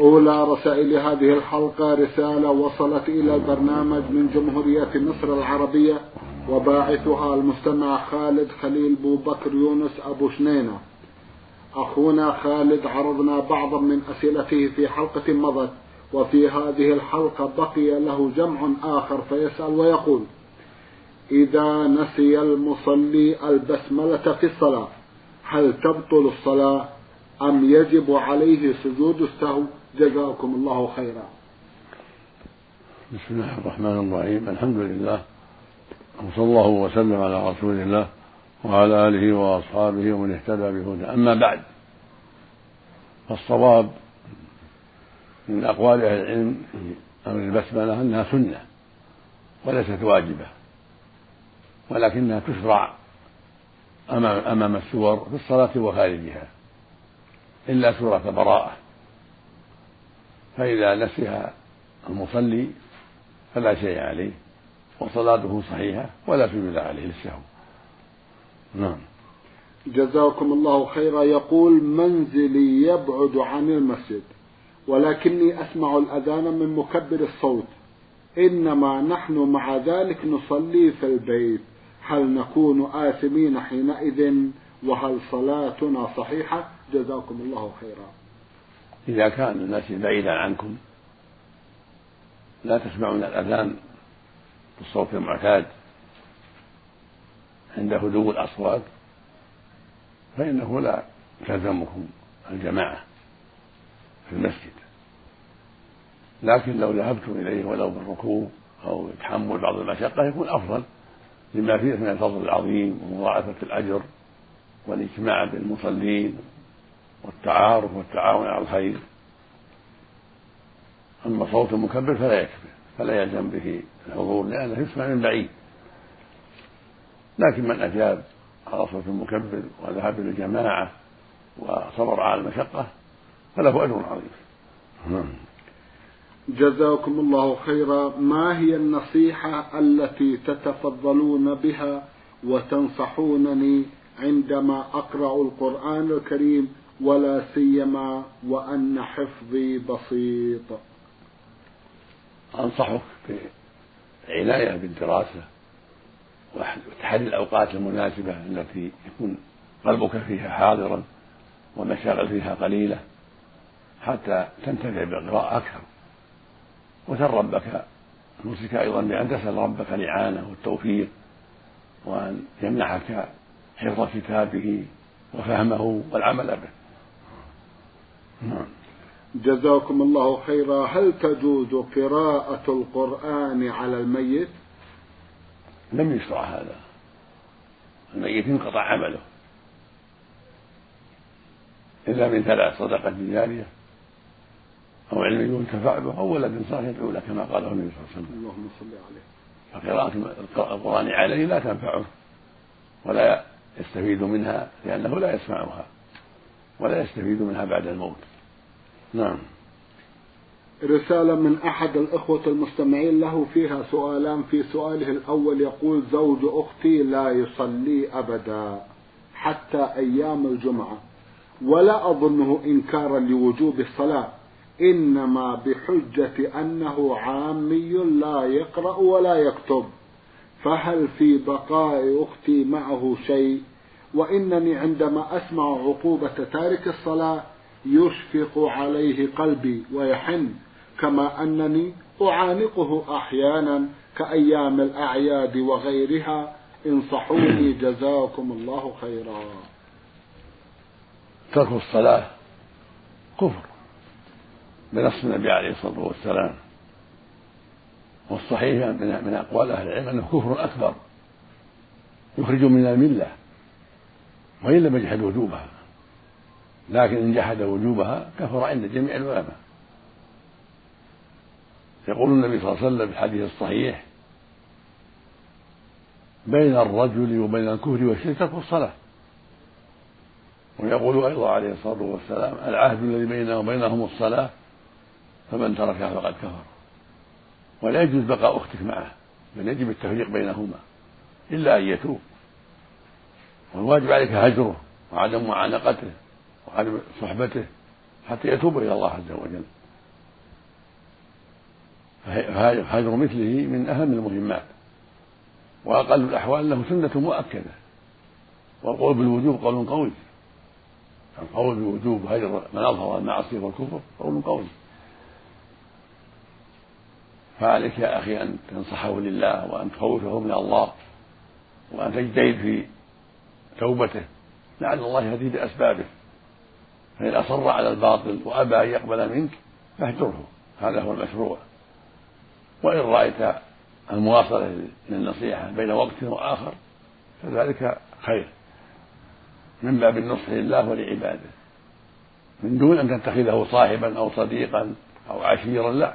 أولى رسائل هذه الحلقة رسالة وصلت إلى البرنامج من جمهورية مصر العربية وباعثها المستمع خالد خليل بو بكر يونس أبو شنينة. أخونا خالد عرضنا بعضا من أسئلته في حلقة مضت وفي هذه الحلقة بقي له جمع آخر فيسأل ويقول إذا نسي المصلي البسملة في الصلاة هل تبطل الصلاة أم يجب عليه سجود السهو؟ جزاكم الله خيرا. بسم الله الرحمن الرحيم. الحمد لله. وصلى الله وسلم على رسول الله وعلى آله وأصحابه ومن اهتدى بهدى أما بعد فالصواب من أقوال أهل العلم أمر البسملة أنها سنة وليست واجبة ولكنها تشرع أمام أمام السور في الصلاة وخارجها إلا سورة براءة. فإذا نسيها المصلي فلا شيء عليه وصلاته صحيحة ولا سجود عليه للسهو نعم. جزاكم الله خيرا. يقول منزلي يبعد عن المسجد ولكني أسمع الأذان من مكبر الصوت. إنما نحن مع ذلك نصلي في البيت. هل نكون آثمين حينئذ؟ وهل صلاتنا صحيحة؟ جزاكم الله خيرا. إذا كان الناس بعيدا عنكم لا تسمعون الأذان بالصوت المعتاد عند هدوء الأصوات فإنه لا تلزمكم الجماعة في المسجد. لكن لو ذهبتم إليه ولو بالركوب أو تحمل بعض المشقة يكون أفضل لما فيه من الفضل العظيم ومضاعفة الأجر والاجتماع بالمصلين والتعارف والتعاون على الخير. أما صوت المكبر فلا يكفي فلا يلزم به الحضور لأنه يسمع من بعيد. لكن من أجاب على صوت المكبر وذهب إلى الجماعة وصبر على المشقة فله أجر عظيم. جزاكم الله خيرا. ما هي النصيحة التي تتفضلون بها وتنصحونني عندما أقرأ القرآن الكريم ولا سيما وأن حفظي بسيط. أنصحك بالعناية بالدراسة وتحدي الأوقات المناسبة التي يكون قلبك فيها حاضرا والمشاغل فيها قليلة حتى تنتفع بالقراءة أكثر. وسل ربك نوصيك أيضا بأن تسأل ربك الإعانة والتوفيق وأن يمنحك حفظ كتابه وفهمه والعمل به. نعم. جزاكم الله خيرا. هل تجوز قراءة القرآن على الميت؟ لم يشرع هذا. الميت انقطع عمله. إلا من ثلاث صدقة جارية أو علم ينتفع به أو ولد صالح يدعو له كما قاله النبي صلى الله عليه وسلم. اللهم صل عليه. فقراءة القرآن عليه لا تنفعه ولا يستفيد منها لأنه لا يسمعها ولا يستفيد منها بعد الموت. نعم. رسالة من أحد الإخوة المستمعين له فيها سؤالان في سؤاله الأول يقول زوج أختي لا يصلي أبدا حتى أيام الجمعة ولا أظنه إنكارا لوجوب الصلاة إنما بحجة أنه عامي لا يقرأ ولا يكتب فهل في بقاء أختي معه شيء؟ وإنني عندما أسمع عقوبة تارك الصلاة يشفق عليه قلبي ويحن كما أنني أعانقه أحيانا كأيام الأعياد وغيرها. انصحوني جزاكم الله خيرا. ترك الصلاة كفر بنص النبي عليه الصلاة والسلام. والصحيح من أقوال أهل العلم أنه كفر أكبر يخرج من الملة وإن لم يجحد وجوبها. لكن إن جحد وجوبها كفر عند جميع العلماء. يقول النبي صلى الله عليه وسلم في الحديث الصحيح بين الرجل وبين الكفر والشرك ترك الصلاة. ويقول أيضا عليه الصلاة والسلام العهد الذي بيننا وبينهم الصلاة فمن تركها فقد كفر. ولا يجوز بقاء أختك معه بل يجب التفريق بينهما إلا أن يتوب. والواجب عليك هجره وعدم معانقته. وعدم صحبته حتى يتوب إلى الله عز وجل. فهجر مثله من أهم المهمات. وأقل الأحوال له سنة مؤكدة. والقول بالوجوب قول قوي. القول بوجوب هجر من أظهر المعصية والكفر قول قوي. فعليك يا أخي أن تنصحه لله وأن تخوفه من الله وأن تجتهد في توبته. لعل الله يهديه بأسبابه فإن أصر على الباطل وأبى أن يقبل منك فاهجره. هذا هو المشروع. وإن رأيت المواصلة للنصيحة بين وقت وآخر فذلك خير. من باب النصح لله ولعباده. من دون أن تتخذه صاحبا أو صديقا أو عشيرا لا.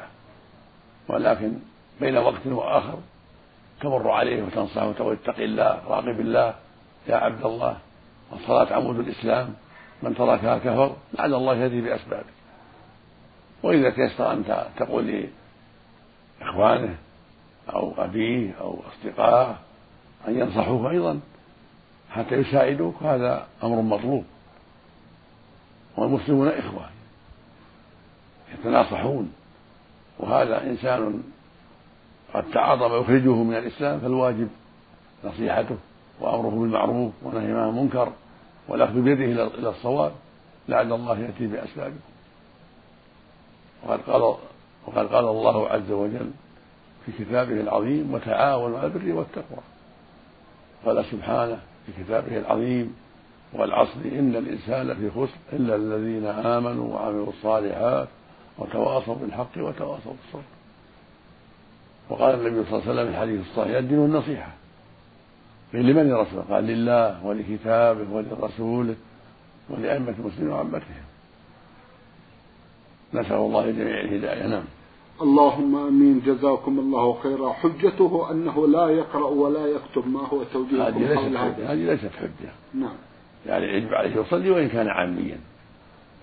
ولكن بين وقت وآخر تمر عليه وتنصحه وتقول اتق الله راقب الله يا عبد الله الصلاة عمود الإسلام. من تركها كفر لعل الله يهدي بأسبابه. وإذا تيسر أن تقول لإخوانه أو أبيه أو أصدقائه أن ينصحوه أيضا حتى يساعدوك هذا أمر مطلوب. والمسلمون إخوة يتناصحون وهذا إنسان قد تعاظم يخرجه من الإسلام فالواجب نصيحته وأمره بالمعروف ونهي عن المنكر. والأخذ بيده إلى الصواب لعل الله يأتي بأسبابه وقد قال وقد قال الله عز وجل في كتابه العظيم وتعاونوا على البر والتقوى قال سبحانه في كتابه العظيم والعصر إن الإنسان لفي خسر إلا الذين آمنوا وعملوا الصالحات وتواصوا بالحق وتواصوا بالصبر وقال النبي صلى الله عليه وسلم في الحديث الصحيح الدين النصيحة لمن يا رسول قال لله ولكتابه ولرسوله ولأئمة المسلمين وعامتهم نسأل الله لجميع الهداية. نعم. اللهم آمين. جزاكم الله خيرا. حجته أنه لا يقرأ ولا يكتب. ما هو توجيه هذه ليست حجة. هذه ليست حجة. نعم. يعني يجب عليه يصلي وإن كان عاميا.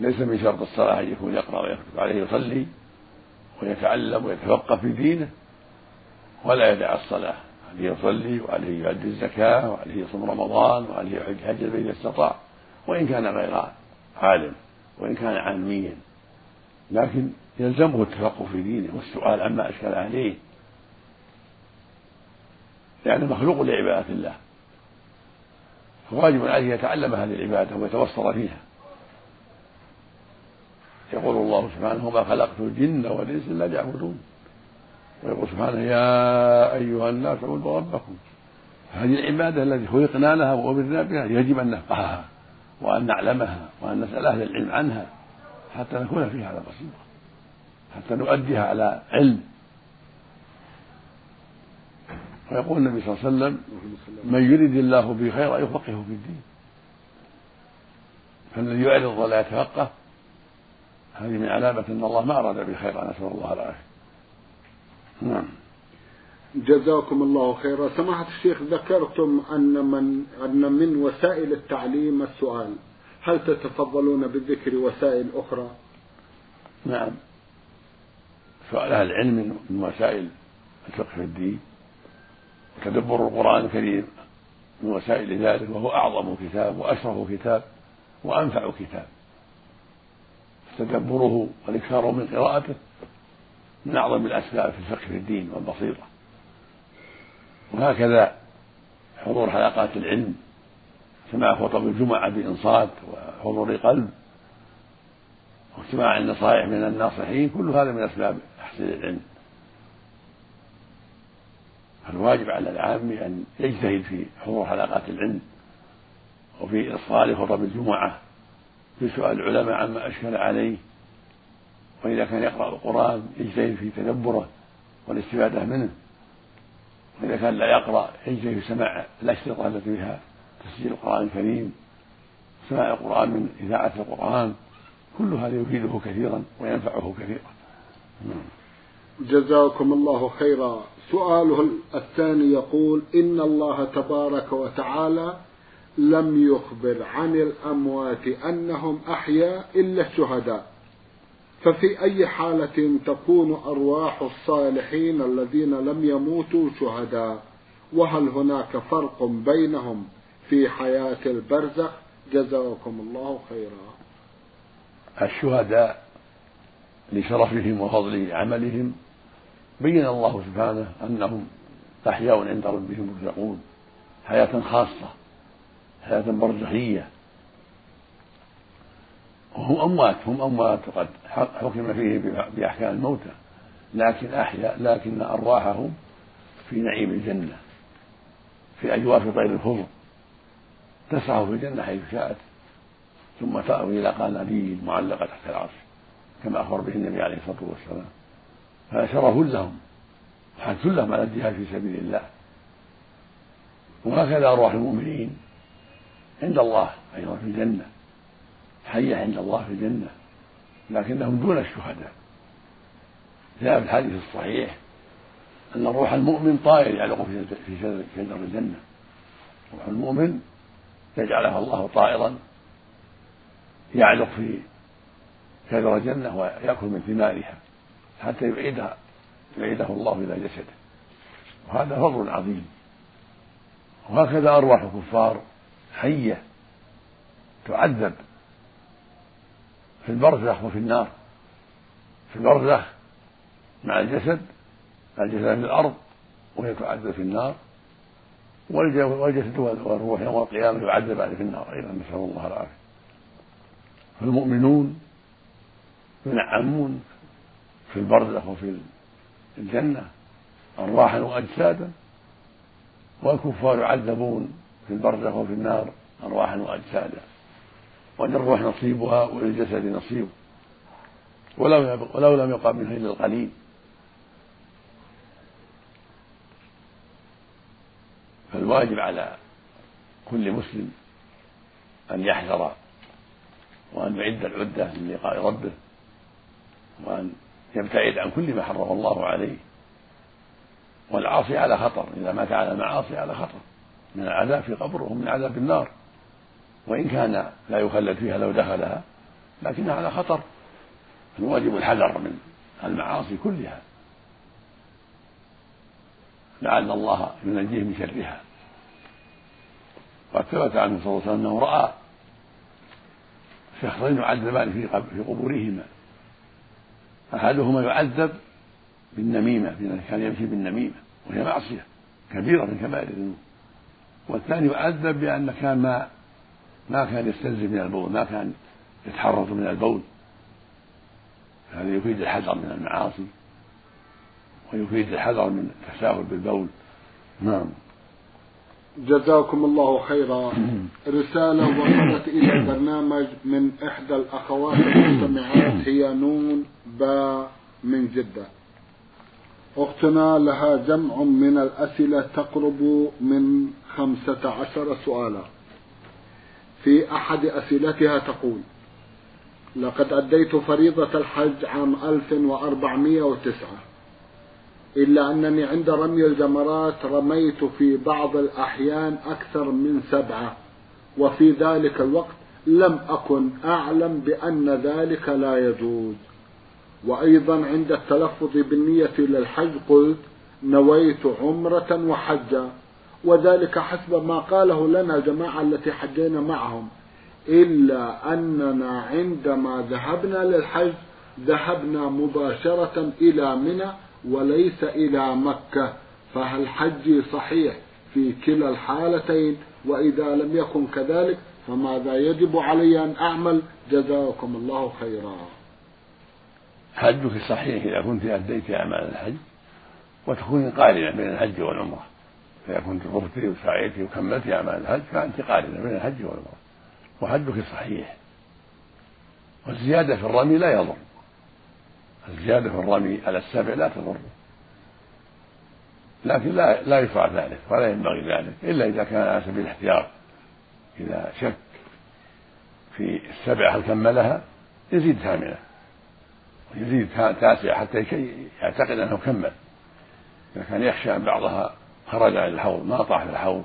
ليس من شرط الصلاة أن يكون يقرأ ويكتب. عليه يصلي ويتعلم ويتفقه في دينه ولا يدع الصلاة. عليه يصلي وعليه يؤدي الزكاة وعليه يصوم رمضان وعليه يحج حج اذا استطاع. وإن كان غير عالم وإن كان عاميا. لكن يلزمه التفقه في دينه. والسؤال عما أشكل عليه. لأنه مخلوق لعبادة الله. فواجب عليه يتعلم هذه العبادة ويتوصل فيها. يقول الله سبحانه وما خلقت الجن والإنس إلا ليعبدون ويقول سبحانه يا أيها الناس اعبدوا ربكم. هذه العبادة التي خلقنا لها وأمرنا بها يجب أن نفقهها وأن نعلمها وأن نسأل أهل العلم عنها حتى نكون فيها على بصيرة حتى نؤديها على علم. ويقول النبي صلى الله عليه وسلم من يرد الله به خيرا يفقهه في الدين. فالذي يعرض ولا يتفقه هذه من علامة أن الله ما أراد به خيرا نسأل الله العافية. نعم. جزاكم الله خيرا. سماحة الشيخ ذكرتم أن من أن من وسائل التعليم السؤال. هل تتفضلون بذكر وسائل أخرى؟ نعم. سؤال أهل العلم من وسائل الفقه في الدين وتدبر القرآن الكريم من وسائل ذلك وهو أعظم كتاب وأشرف كتاب وأنفع كتاب. تدبره والإكثار من قراءته من أعظم الأسباب في الفقه في الدين والبصيرة وهكذا حضور حلقات العلم سماع خطب الجمعة بإنصات وحضور قلب واستماع النصائح من الناصحين كل هذا من أسباب تحصيل العلم. فالواجب على العام أن يجتهد في حضور حلقات العلم وفي إصغار خطب الجمعة في سؤال العلماء عما أشكل عليه وإذا كان يقرأ القرآن يجتهد في تدبره والاستفادة منه. وإذا كان لا يقرأ يجتهد في سماع الأشرطة التي فيها تسجيل القرآن الكريم سماع القرآن من إذاعة القرآن. كل هذا يفيده كثيرا وينفعه كثيرا. جزاكم الله خيرا. سؤاله الثاني يقول إن الله تبارك وتعالى لم يخبر عن الأموات أنهم أحياء إلا الشهداء. ففي أي حالة تكون أرواح الصالحين الذين لم يموتوا شهداء؟ وهل هناك فرق بينهم في حياة البرزخ؟ جزاكم الله خيرا. الشهداء لشرفهم وفضل عملهم بين الله سبحانه أنهم أحياء عند ربهم يرزقون حياة خاصة حياة برزخية. وهم أموات هم أموات وقد حكم فيه بأحكام الموتى. لكن أحياء لكن أرواحهم في نعيم الجنة في أجواف طير الفضل تسعى في الجنة حيث شاءت. ثم تأوي إلى قناديل معلقة تحت العرش كما أخبر به النبي عليه الصلاة والسلام. هذا شرف لهم وحث لهم على الجهاد في سبيل الله. وهكذا أرواح المؤمنين عند الله أيضا في الجنة. حية عند الله في الجنة لكنهم دون الشهداء. جاء في الحديث الصحيح أن الروح المؤمن طائر يعلق في شجر الجنة. روح المؤمن يجعلها الله طائرا يعلق في شجر الجنة ويأكل من ثمارها حتى يعيدها يعيده الله إلى جسده. وهذا فضل عظيم. وهكذا أرواح الكفار حية تعذب في البرزخ وفي النار. في البرزخ مع الجسد الجسد في الأرض وهي تعذب في النار. والجسد والروح يوم القيامة يعذبان في النار. أيضا نسأل الله العافية. فالمؤمنون ينعمون في البرزخ وفي الجنة أرواحا وأجسادا والكفار يعذبون في البرزخ وفي النار أرواحا وأجسادا. وللروح نصيبها وللجسد نصيب. ولو ولو لم يقع منها إلا القليل فالواجب على كل مسلم أن يحذر وأن يعد العدة للقاء ربه وأن يبتعد عن كل ما حرم الله عليه. والعاصي على خطر إذا مات على المعاصي على خطر. من العذاب في قبره ومن عذاب النار. وإن كان لا يخلد فيها لو دخلها لكنها على خطر. الواجب الحذر من المعاصي كلها. لعل الله ينجيه من شرها. وقد ثبت عنه صلى الله عليه وسلم أنه رأى شخصين يعذبان في قبورهما. أحدهما يعذب بالنميمة بأنه كان يمشي بالنميمة وهي معصية كبيرة من كبائر الذنوب. والثاني يعذب بأن كان ما ما كان يستنزف من البول ما كان يتحرز من البول. هذا يفيد الحذر من المعاصي ويفيد الحذر من التساهل بالبول. نعم. جزاكم الله خيرا. رسالة وصلت إلى البرنامج من إحدى الأخوات المستمعات هي نون با من جدة. أختنا لها جمع من الأسئلة تقرب من خمسة عشر سؤالا. في أحد أسئلتها تقول لقد أديت فريضة الحج عام 1409 إلا أنني عند رمي الجمرات رميت في بعض الأحيان أكثر من سبعة وفي ذلك الوقت لم أكن أعلم بأن ذلك لا يجوز. وأيضا عند التلفظ بالنية للحج قلت نويت عمرة وحجا. وذلك حسب ما قاله لنا جماعة التي حجينا معهم. إلا أننا عندما ذهبنا للحج ذهبنا مباشرة إلى منى وليس إلى مكة. فهل حجي صحيح في كلا الحالتين؟ وإذا لم يكن كذلك فماذا يجب علي أن أعمل؟ جزاكم الله خيرا. حجك صحيح إذا كنت أديت أعمال الحج وتكوني قارنة بين الحج والعمرة. إذا كنت طفتي وسعيتي وكملتي أعمال الحج فأنت قارنة بين الحج والعمرة وحجك صحيح. والزيادة في الرمي لا يضر. الزيادة في الرمي على السبع لا تضر. لكن لا لا يشرع ذلك ولا ينبغي ذلك إلا إذا كان على سبيل الاحتياط. إذا شك في السبعة هل كملها؟ يزيد ثامنة. ويزيد تاسعة حتى يعتقد أنه كمل. إذا كان يخشى أن بعضها خرج عن الحوض ما طاح في الحوض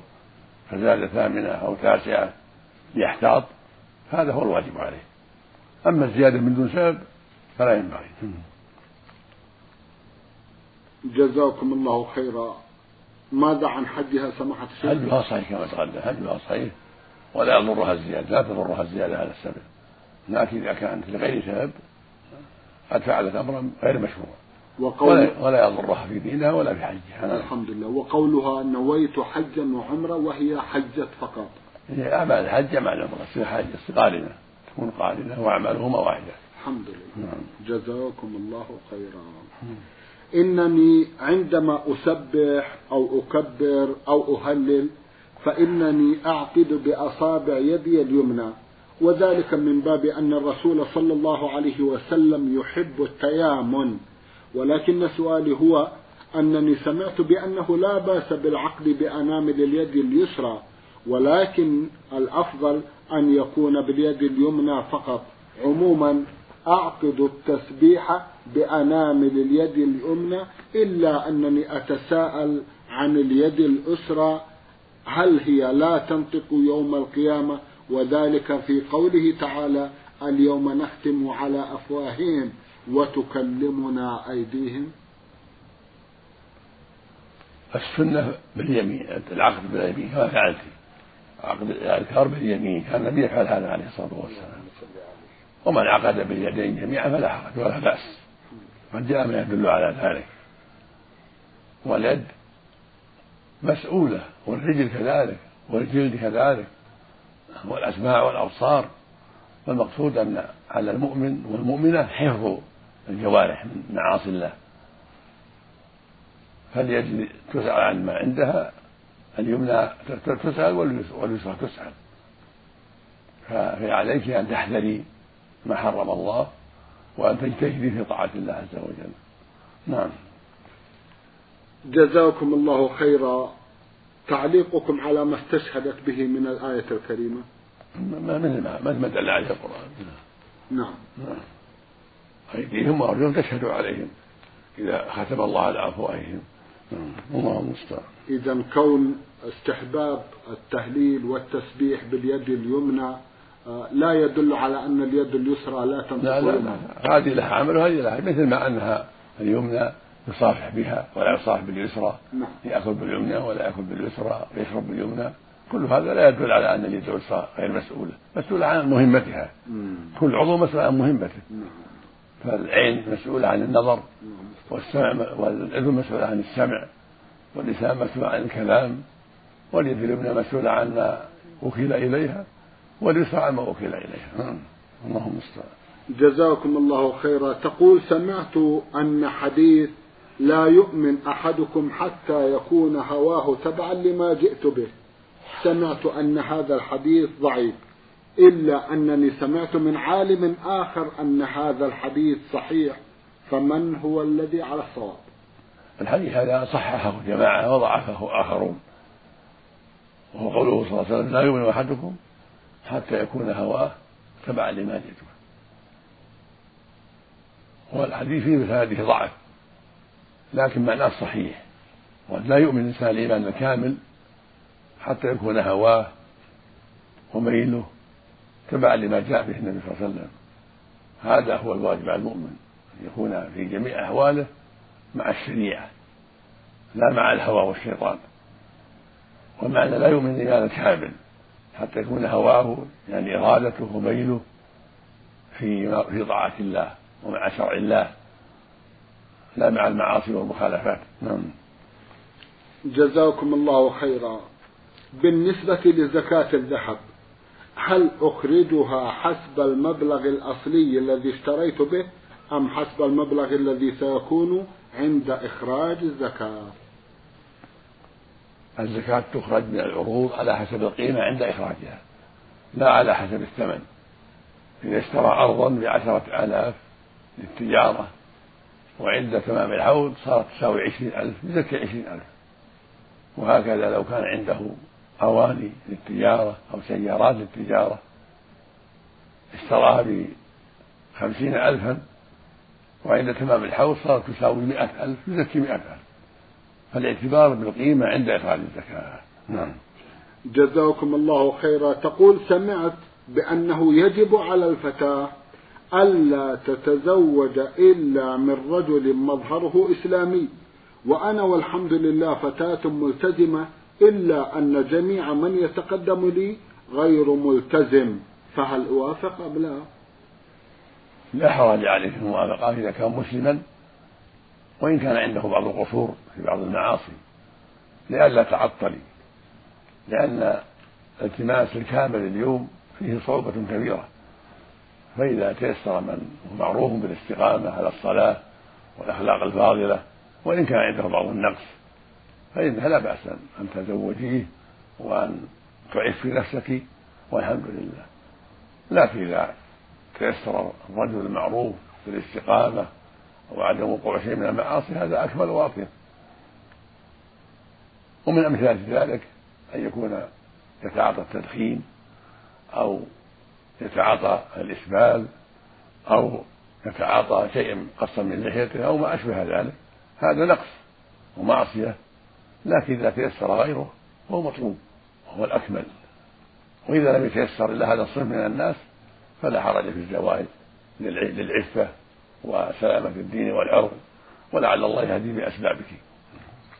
فزاد ثامنة أو تاسعة ليحتاط هذا هو الواجب عليه. أما الزيادة من دون سبب فلا ينبغي. جزاكم الله خيرا. ماذا عن حجها سماحة الشيخ؟ حجها صحيح كما تقدم حجها صحيح ولا يضرها الزيادة لا تضرها الزيادة على السبب. لكن إذا كانت لغير سبب قد فعلت أمرا غير مشروع. وقول ولا, ولا يضرها في دينها ولا في حجها الحمد لله وقولها نويت حجا وعمرة وهي حجت فقط. هي أعمال الحج مع العمرة تصير حاجة قارنة تكون قارنة وأعمالهما واحدة. الحمد لله نعم. جزاكم الله خيرا. إنني عندما أسبح أو أكبر أو أهلل فإنني أعقد بأصابع يدي اليمنى. وذلك من باب أن الرسول صلى الله عليه وسلم يحب التيامن. ولكن سؤالي هو أنني سمعت بأنه لا بأس بالعقد بأنامل اليد اليسرى ولكن الأفضل أن يكون باليد اليمنى فقط. عموما أعقد التسبيح بأنامل اليد اليمنى إلا أنني أتساءل عن اليد الأسرى هل هي لا تنطق يوم القيامة؟ وذلك في قوله تعالى اليوم نختم على أفواههم وتكلمنا أيديهم؟ السنة باليمين العقد باليمين كما فعلت عقد الأذكار باليمين كان النبي يفعل هذا عليه الصلاة والسلام. ومن عقد باليدين جميعا فلا حرج ولا بأس. قد جاء ما يدل على ذلك. واليد مسؤولة والرجل كذلك والجلد كذلك والأسماع والأبصار. والمقصود أن على المؤمن والمؤمنة حفظ. الجوارح من معاصي الله. فاليد تسأل عن ما عندها؟ اليمنى تسأل واليسرى تسأل. فعليك أن تحذري ما حرم الله وأن تجتهدي في طاعة الله عز وجل. نعم. جزاكم الله خيرا. تعليقكم على ما استشهدت به من الآية الكريمة؟ ما مثل ما مثل ما دل عليه القرآن. نعم. نعم. أيديهم وأرجلهم تشهد عليهم إذا ختم الله على أفواههم نعم. الله المستعان إذا كون استحباب التهليل والتسبيح باليد اليمنى آه، لا يدل على أن اليد اليسرى لا تنطق لا لا, لا. هذه لها عمل وهذه لها مثل ما أنها اليمنى يصافح بها ولا يصافح باليسرى نعم. يأكل باليمنى ولا يأكل باليسرى ويشرب باليمنى كل هذا لا يدل على أن اليد اليسرى غير مسؤولة مسؤولة عن مهمتها مم. كل عضو مسؤول عن مهمته مم. فالعين مسؤولة عن النظر والسمع والأذن مسؤولة عن السمع واللسان مسؤول عن الكلام واليد اليمنى مسؤولة عن ما وكل إليها واليسرى عن ما وكل إليها. نعم. اللهم المستعان جزاكم الله خيرا. تقول سمعت أن حديث لا يؤمن أحدكم حتى يكون هواه تبعا لما جئت به. سمعت أن هذا الحديث ضعيف. إلا أنني سمعت من عالم آخر أن هذا الحديث صحيح فمن هو الذي على الصواب؟ الحديث هذا صححه جماعة وضعفه آخرون وهو قوله صلى الله عليه وسلم لا يؤمن أحدكم حتى يكون هواه تبعا لما به والحديث فيه مثل هذه ضعف لكن معناه صحيح وأن لا يؤمن الإنسان الإيمان الكامل حتى يكون هواه وميله تبعا لما جاء به النبي صلى الله عليه وسلم. هذا هو الواجب على المؤمن أن يكون في جميع أحواله مع الشريعة لا مع الهوى والشيطان. والمعنى لا يؤمن الإيمان الكامل حتى يكون هواه يعني إرادته وميله في في طاعة الله ومع شرع الله لا مع المعاصي والمخالفات. نعم. جزاكم الله خيرا. بالنسبة لزكاة الذهب هل أخرجها حسب المبلغ الأصلي الذي اشتريت به أم حسب المبلغ الذي سيكون عند إخراج الزكاة؟ الزكاة تخرج من العروض على حسب القيمة عند إخراجها لا على حسب الثمن. إذا اشترى أرضا بعشرة آلاف للتجارة وعند تمام الحول صارت تساوي عشرين ألف يزكي عشرين ألف. وهكذا لو كان عنده أواني للتجارة أو سيارات للتجارة. اشتراها بخمسين ألفا وعند تمام الحول صارت تساوي مئة ألف يزكي مئة ألف. فالاعتبار بالقيمة عند إخراج الزكاة. نعم. جزاكم الله خيرا. تقول سمعت بأنه يجب على الفتاة ألا تتزوج إلا من رجل مظهره إسلامي. وأنا والحمد لله فتاة ملتزمة إلا أن جميع من يتقدم لي غير ملتزم. فهل أوافق أم لا؟ لا حرج عليه في الموافقة إذا كان مسلما وإن كان عنده بعض القصور في بعض المعاصي. لئلا تعطلي لأن التماس الكامل اليوم فيه صعوبة كبيرة. فإذا تيسر من هو معروف بالاستقامة على الصلاة والأخلاق الفاضلة وإن كان عنده بعض النقص فإنها لا بأس أن تزوجيه وأن تعفي نفسك والحمد لله. لكن إذا تيسر الرجل المعروف بالاستقامة وعدم وقوع شيء من المعاصي هذا أكمل وأطيب. ومن أمثلة ذلك أن يكون يتعاطى التدخين أو يتعاطى الإسبال أو يتعاطى شيئا قصا من لحيته أو ما أشبه ذلك. هذا نقص ومعصية لكن إذا تيسر غيره فهو مطلوب وهو الأكمل. وإذا لم يتيسر إلا هذا الصنف من الناس فلا حرج في الزواج للعفة وسلامة الدين والعرض ولعل الله يهدي بأسبابك.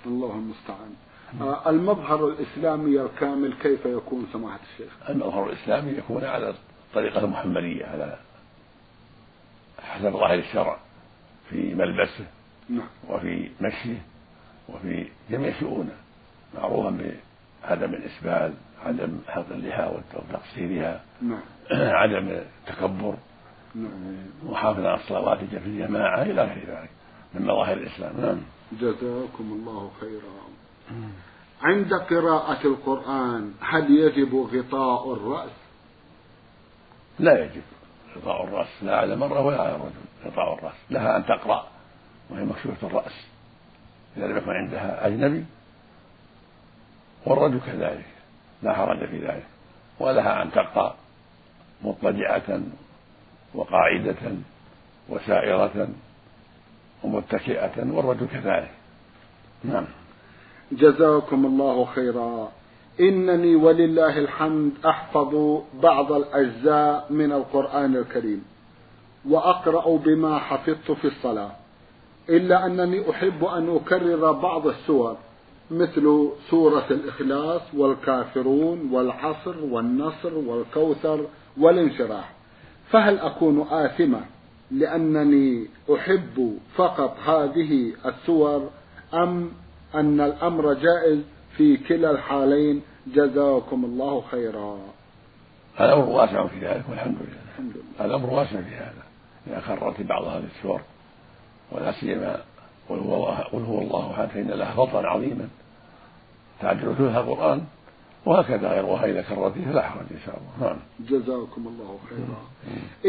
الله المستعان. آه المظهر الإسلامي الكامل كيف يكون سماحة الشيخ؟ المظهر الإسلامي يكون على الطريقة المحمدية على حسب ظاهر الشرع في ملبسه نعم. وفي مشيه. وفي جميع شؤونه معروفا بعدم الإسبال عدم حلق اللحى وتقصيرها نعم. عدم التكبر نعم. محافظة على الصلوات في الجماعة إلى غير ذلك من مظاهر الإسلام نعم جزاكم الله خيرا عند قراءة القرآن هل يجب غطاء الرأس؟ لا يجب غطاء الرأس لا على المرأة ولا على الرجل غطاء الرأس لها أن تقرأ وهي مكشوفة الرأس إذا لم يكن عندها أجنبي والرجل كذلك لا حرج في ذلك ولها أن تقرأ مضطجعة وقاعدة وسائرة ومتكئة والرجل كذلك. نعم. جزاكم الله خيرا. إنني ولله الحمد أحفظ بعض الأجزاء من القرآن الكريم وأقرأ بما حفظت في الصلاة. إلا أنني أحب أن أكرر بعض السور مثل سورة الإخلاص والكافرون والعصر والنصر والكوثر والانشراح. فهل أكون آثمة لأنني أحب فقط هذه السور أم أن الأمر جائز في كلا الحالين؟ جزاكم الله خيرا. الأمر واسع في ذلك والحمد لله. الحمد لله. الأمر واسع في هذا إذا كررت بعض هذه السور. ولا سيما قل هو قل هو الله أحد فإن له فضلا عظيما. تعدل ثلث القرآن وهكذا غيرها إذا كررت فلا حرج إن شاء الله. نعم. جزاكم الله خيرا.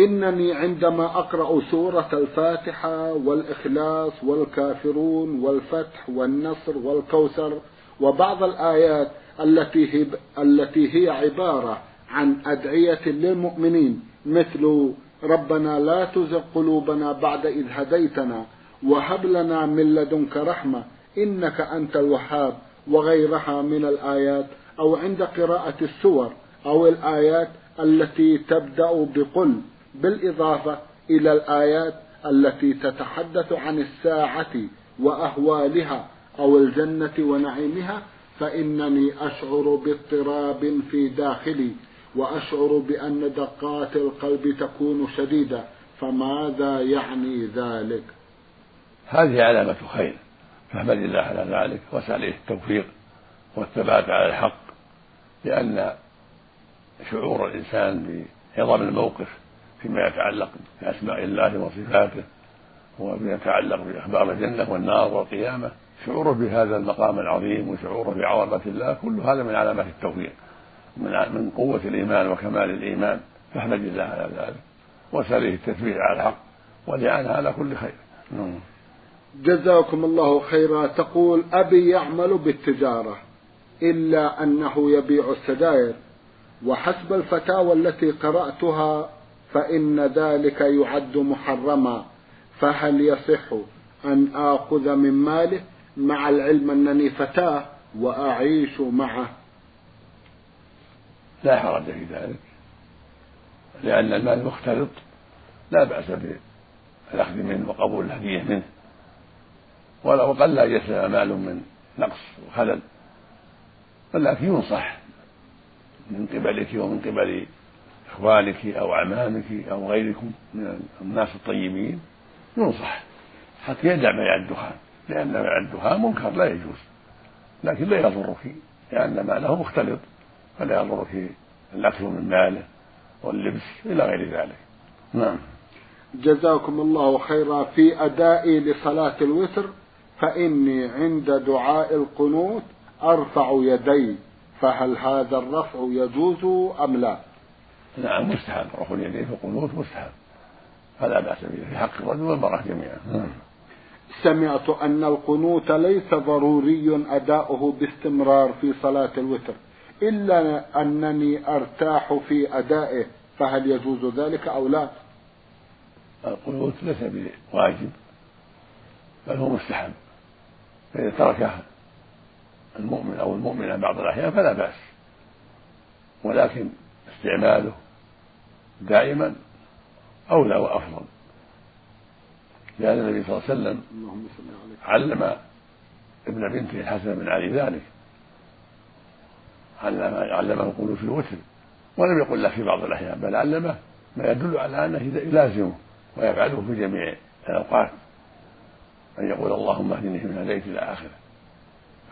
إنني عندما أقرأ سورة الفاتحة والإخلاص والكافرون والفتح والنصر والكوثر وبعض الآيات التي هي التي هي عبارة عن أدعية للمؤمنين مثل ربنا لا تزغ قلوبنا بعد إذ هديتنا وهب لنا من لدنك رحمة إنك أنت الوهاب وغيرها من الآيات أو عند قراءة السور أو الآيات التي تبدأ بقل بالإضافة إلى الآيات التي تتحدث عن الساعة وأهوالها أو الجنة ونعيمها فإنني أشعر باضطراب في داخلي وأشعر بأن دقات القلب تكون شديدة فماذا يعني ذلك؟ هذه علامة خير فاحمد الله على ذلك واسأل التوفيق والثبات على الحق لأن شعور الإنسان بعظم الموقف فيما يتعلق بأسماء الله وصفاته وما يتعلق بأخبار الجنة والنار والقيامة شعوره بهذا المقام العظيم وشعوره بعظمة الله كل هذا من علامات التوفيق. من من قوة الإيمان وكمال الإيمان فاحمد الله على ذلك. وسأله التثبيت على الحق والإعانة على كل خير. نعم. جزاكم الله خيرا. تقول أبي يعمل بالتجارة إلا أنه يبيع السجائر وحسب الفتاوى التي قرأتها فإن ذلك يعد محرما. فهل يصح أن آخذ من ماله مع العلم أنني فتاة وأعيش معه؟ لا حرج في ذلك. لأن المال مختلط لا بأس بالأخذ منه وقبول الهدية منه. ولو قل أن يسلم مال من نقص وخلل ولكن ينصح من قبلك ومن قبل إخوانك أو أعمامك أو غيركم من الناس الطيبين ينصح حتى يدع بيع الدخان. لأن بيع الدخان منكر لا يجوز لكن لا يضرك لأن ماله مختلط. فلا يضرك الأكل من ماله واللبس إلى غير ذلك. نعم. جزاكم الله خيرا في أدائي لصلاة الوتر فإني عند دعاء القنوت أرفع يدي فهل هذا الرفع يجوز أم لا؟ نعم مستحب. رفع اليدين في القنوت مستحب. فلا بأس به في حق الرجل والمرأة جميعا. نعم. سمعت أن القنوت ليس ضروري أداؤه باستمرار في صلاة الوتر. إلا أنني أرتاح في أدائه فهل يجوز ذلك أو لا؟ القنوت ليس بواجب بل هو مستحب فإذا تركه المؤمن أو المؤمنة بعض الأحيان فلا بأس ولكن استعماله دائما أولى وأفضل لأن النبي صلى الله عليه وسلم علم ابن بنته الحسن بن علي ذلك علم علمه القنوت في الوتر. ولم يقل له في بعض الأحيان بل علمه ما يدل على أنه يلازمه ويفعله في جميع الأوقات. أن يقول اللهم اهدني من هديت إلى آخره.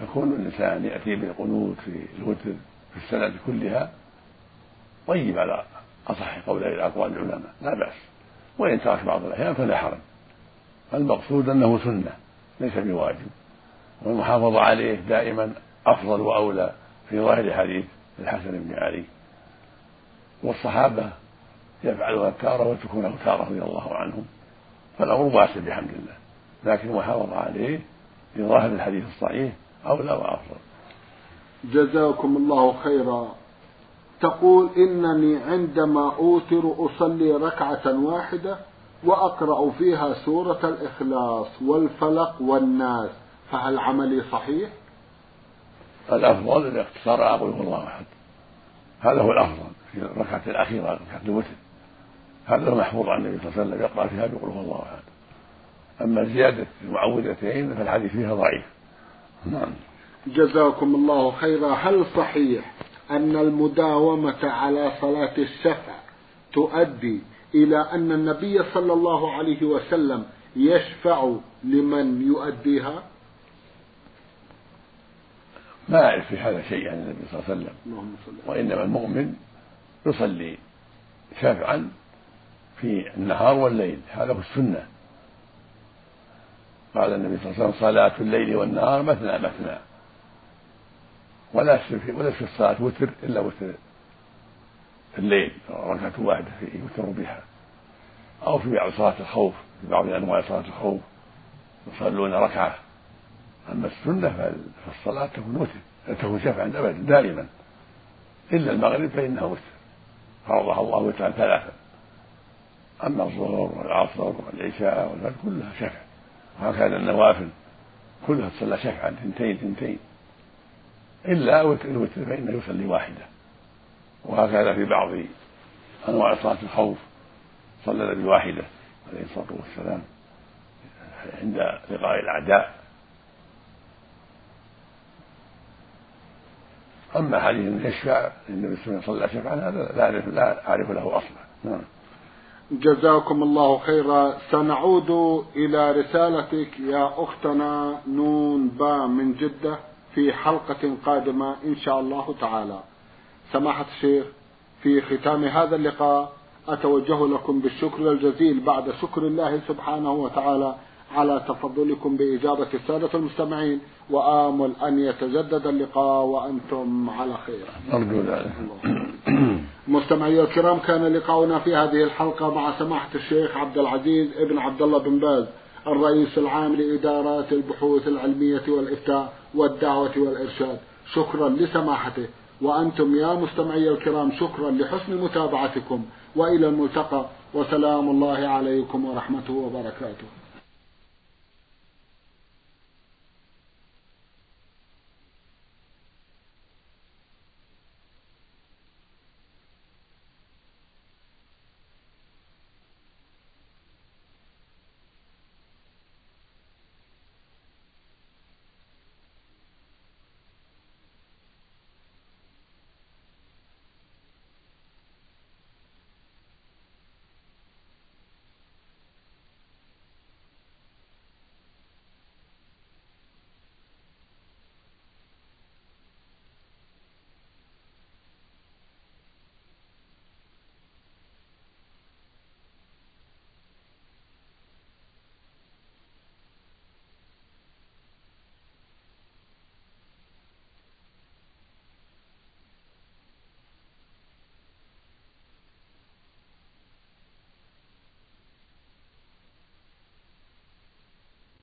فكون الإنسان يأتي بالقنوت في الوتر في السنة كلها. طيب على أصح قولي أقوال العلماء لا بأس. وإن ترك بعض الأحيان فلا حرج. المقصود أنه سنة ليس بواجب. والمحافظة عليه دائما أفضل وأولى. في ظاهر حديث الحسن بن علي. والصحابة يفعلها تارة وتكون تارة رضي الله عنهم فالأمر واسع بحمد الله لكن المحافظة عليه في ظاهر الحديث الصحيح أولى وأفضل. جزاكم الله خيرا. تقول إنني عندما أوتر أصلي ركعة واحدة وأقرأ فيها سورة الإخلاص والفلق والناس فهل عملي صحيح؟ الأفضل الاقتصار على قل الله أحد. هذا هو الأفضل في الركعة الأخيرة ركعة الوتر. هذا محفوظ عن النبي صلى الله عليه وسلم يقرأ فيها بقول هو الله أحد. أما زيادة المعوذتين فالحديث فيها ضعيف. نعم. جزاكم الله خيرا. هل صحيح أن المداومة على صلاة الشفع تؤدي إلى أن النبي صلى الله عليه وسلم يشفع لمن يؤديها؟ ما أعرف في هذا شيء عن النبي صلى الله عليه وسلم. وإنما المؤمن يصلي شافعا في النهار والليل. هذا هو السنة. قال النبي صلى الله عليه وسلم صلاة الليل والنهار مثنى مثنى. ولا في ولا في الصلاة وتر إلا وتر في الليل ركعة واحدة يوتر بها. أو في بعض صلاة الخوف في بعض أنواع صلاة الخوف يصلون ركعة. أما السنة فالصلاة تكون وتر تكون شفعا أبدا دائما. إلا المغرب فإنها وتر. فرضها الله وترا ثلاثا. أما الظهر والعصر والعشاء والفجر كلها شفع. وهكذا النوافل كلها تصلى شفعا ثنتين ثنتين إلا الوتر فإنه يصلي واحدة وهكذا في بعض أنواع صلاة الخوف صلى بواحدة عليه الصلاة والسلام عند لقاء الأعداء. أما حديث يشفع النبي صلى الله عليه وسلم هذا لا أعرف لا أعرف له أصلا. نعم. جزاكم الله خيرا. سنعود إلى رسالتك يا أختنا نون با من جدة في حلقة قادمة إن شاء الله تعالى. سماحة الشيخ في ختام هذا اللقاء أتوجه لكم بالشكر الجزيل بعد شكر الله سبحانه وتعالى على تفضلكم بإجابة السادة المستمعين وآمل أن يتجدد اللقاء وأنتم على خير. أرجو ذلك. مستمعي الكرام كان لقاؤنا في هذه الحلقة مع سماحة الشيخ عبد العزيز ابن عبد الله بن باز الرئيس العام لإدارات البحوث العلمية والإفتاء والدعوة والإرشاد. شكرا لسماحته. وأنتم يا مستمعي الكرام شكرا لحسن متابعتكم. وإلى الملتقى وسلام الله عليكم ورحمته وبركاته.